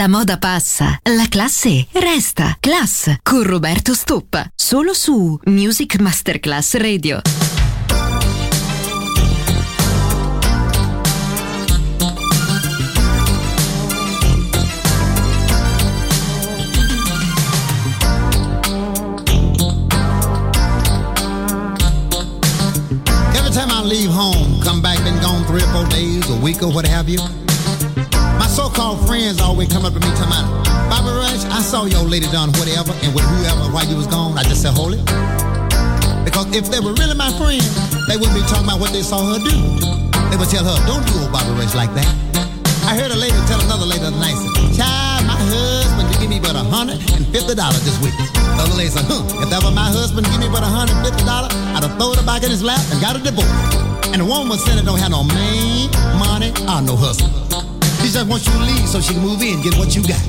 La moda passa, la classe resta. Class con Roberto Stoppa. Solo su Music Masterclass Radio. Every time I leave home, come back, been gone three or four days, a week or what have you. So-called friends always come up to me talking about, Bobby Rush, I saw your lady done whatever and with whoever while you was gone. I just said, hold it. Because if they were really my friend, they wouldn't be talking about what they saw her do. They would tell her, don't do old Bobby Rush like that. I heard a lady tell another lady the night, child, my husband give me but a hundred and fifty dollars this week. The other lady said, huh, if that were my husband give me but a hundred and fifty dollars, I'd have thrown it back in his lap and got a divorce. And the woman said it don't have no man, money, or no husband. She just wants you to leave so she can move in get what you got.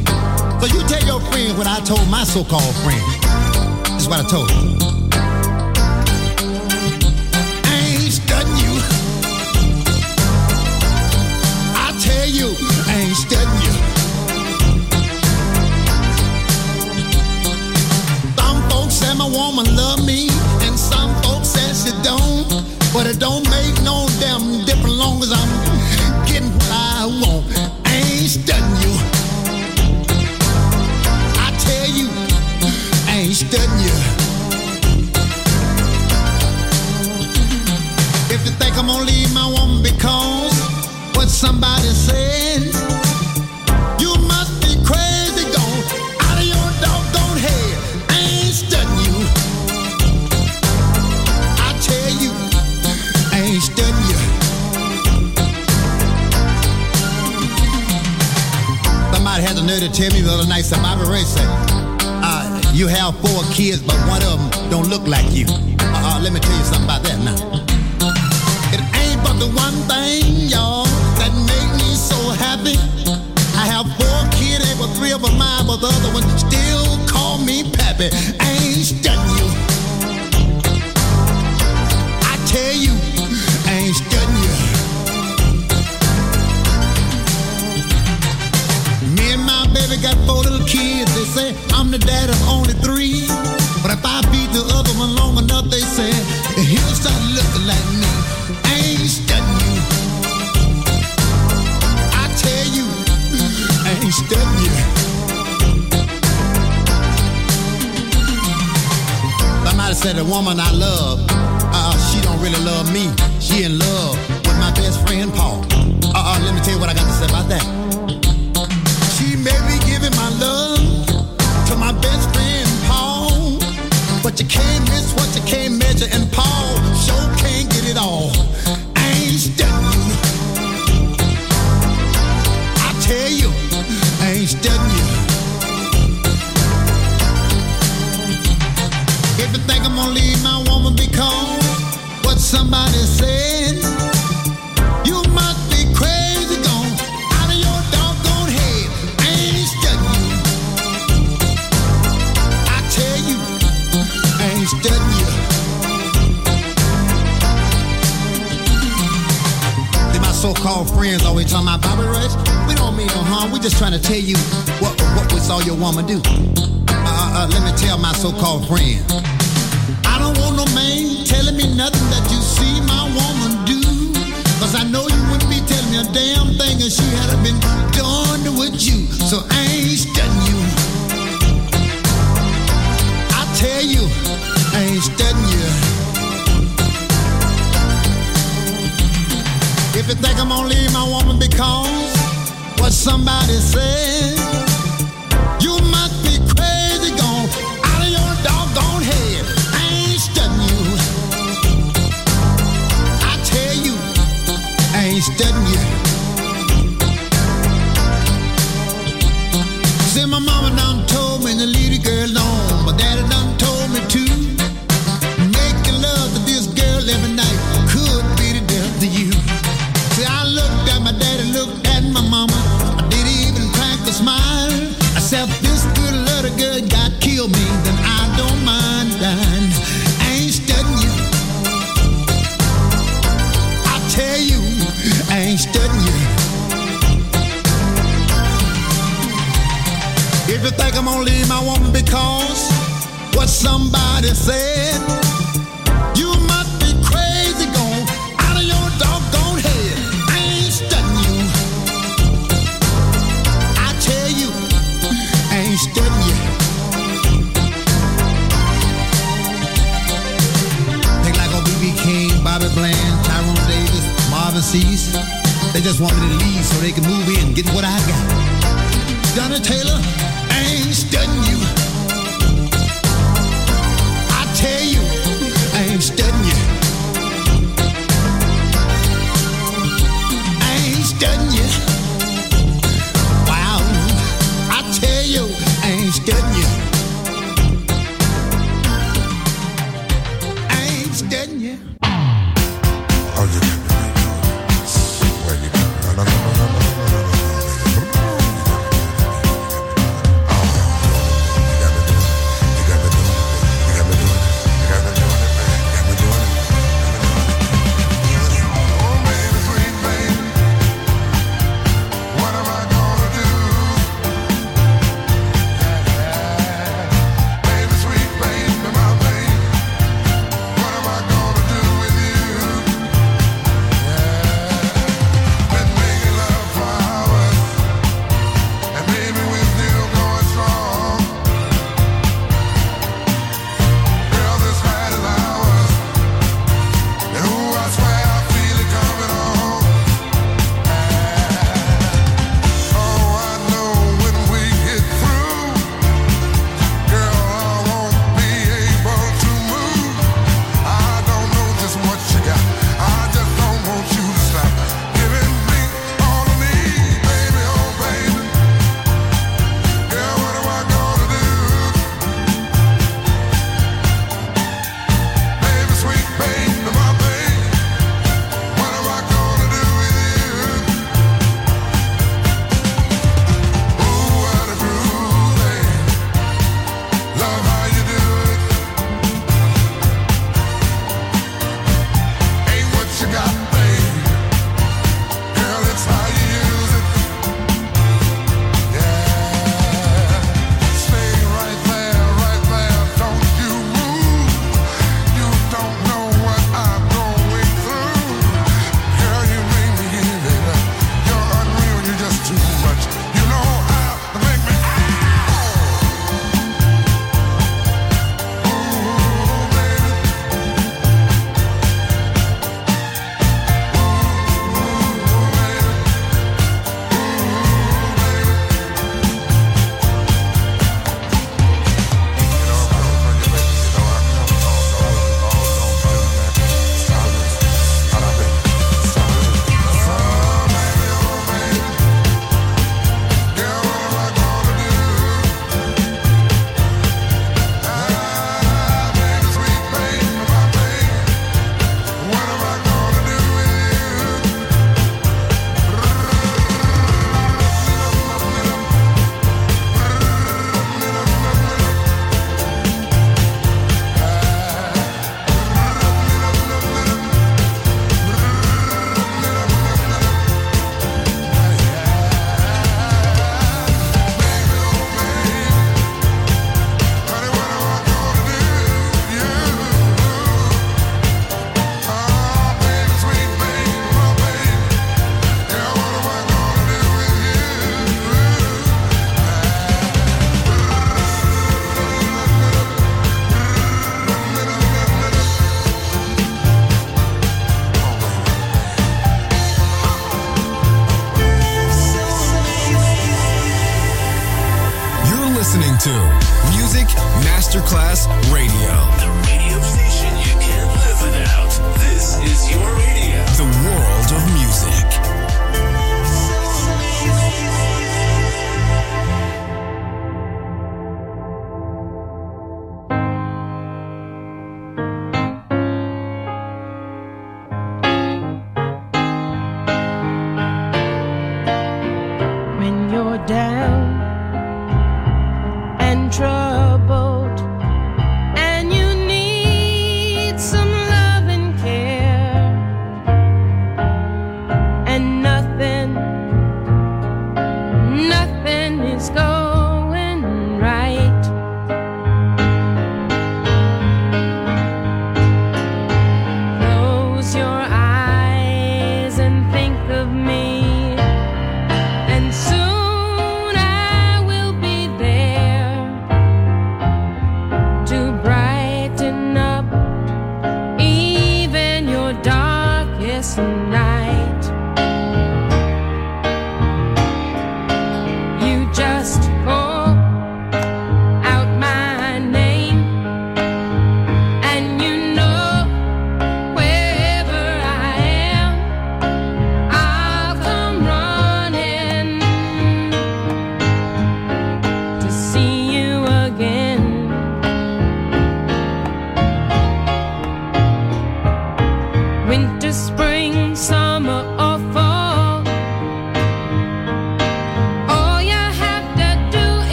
So you tell your friend what I told my so-called friend. This is what I told her. Ain't studying you. I tell you, ain't studying you. Some folks say my woman love me, and some folks say she don't. But it don't make no damn difference long as I'm getting what I want. Ain't studying you. I tell you, I ain't studying you. If you think I'm gonna leave my woman because what somebody said, to tell me the other night, Bobby Ray said, uh, you have four kids, but one of them don't look like you. Uh, let me tell you something about that now. The dad of only three. But if I beat the other one long enough, they say he'll start looking like me. Ain't studying you. I tell you, I ain't studying you. Somebody said the woman I love, uh, she don't really love me. She in love with my best friend Paul. Uh, uh, let me tell you what I got to say about that. But you can't miss what you can't measure, and Paul friends always talking about Bobby Rush. We don't mean no harm. We just trying to tell you what what we saw your woman do. Uh, uh, let me tell my so-called friend. I don't want no man telling me nothing that you see my woman do. Cause I know you wouldn't be telling me a damn thing if she had been done with you. So I You think I'm gonna leave my woman because what somebody said, myself, this good little girl got killed me, then I don't mind dying. I ain't studying you. I tell you, I ain't studying you. If you think I'm gonna leave my woman because what somebody said. They just want me to leave so they can move in, get what I got. Donna Taylor.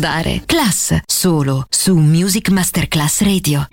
ricordare. Class, solo su Music Masterclass Radio.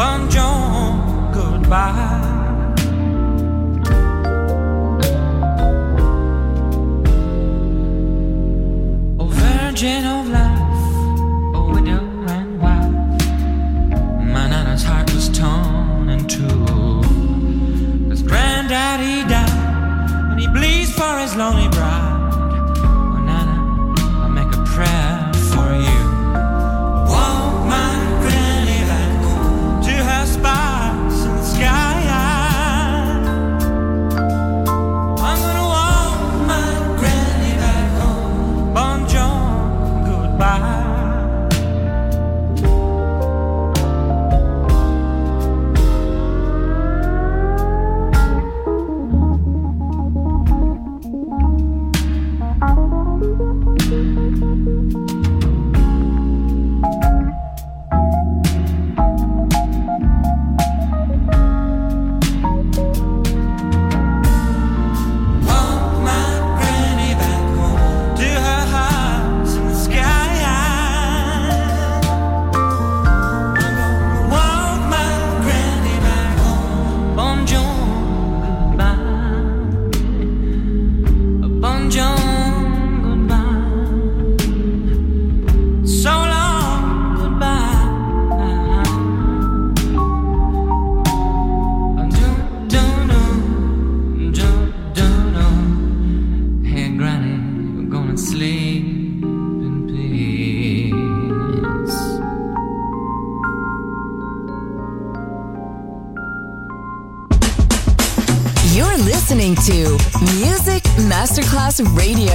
Bon Jovi, goodbye.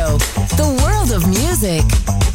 The world of music.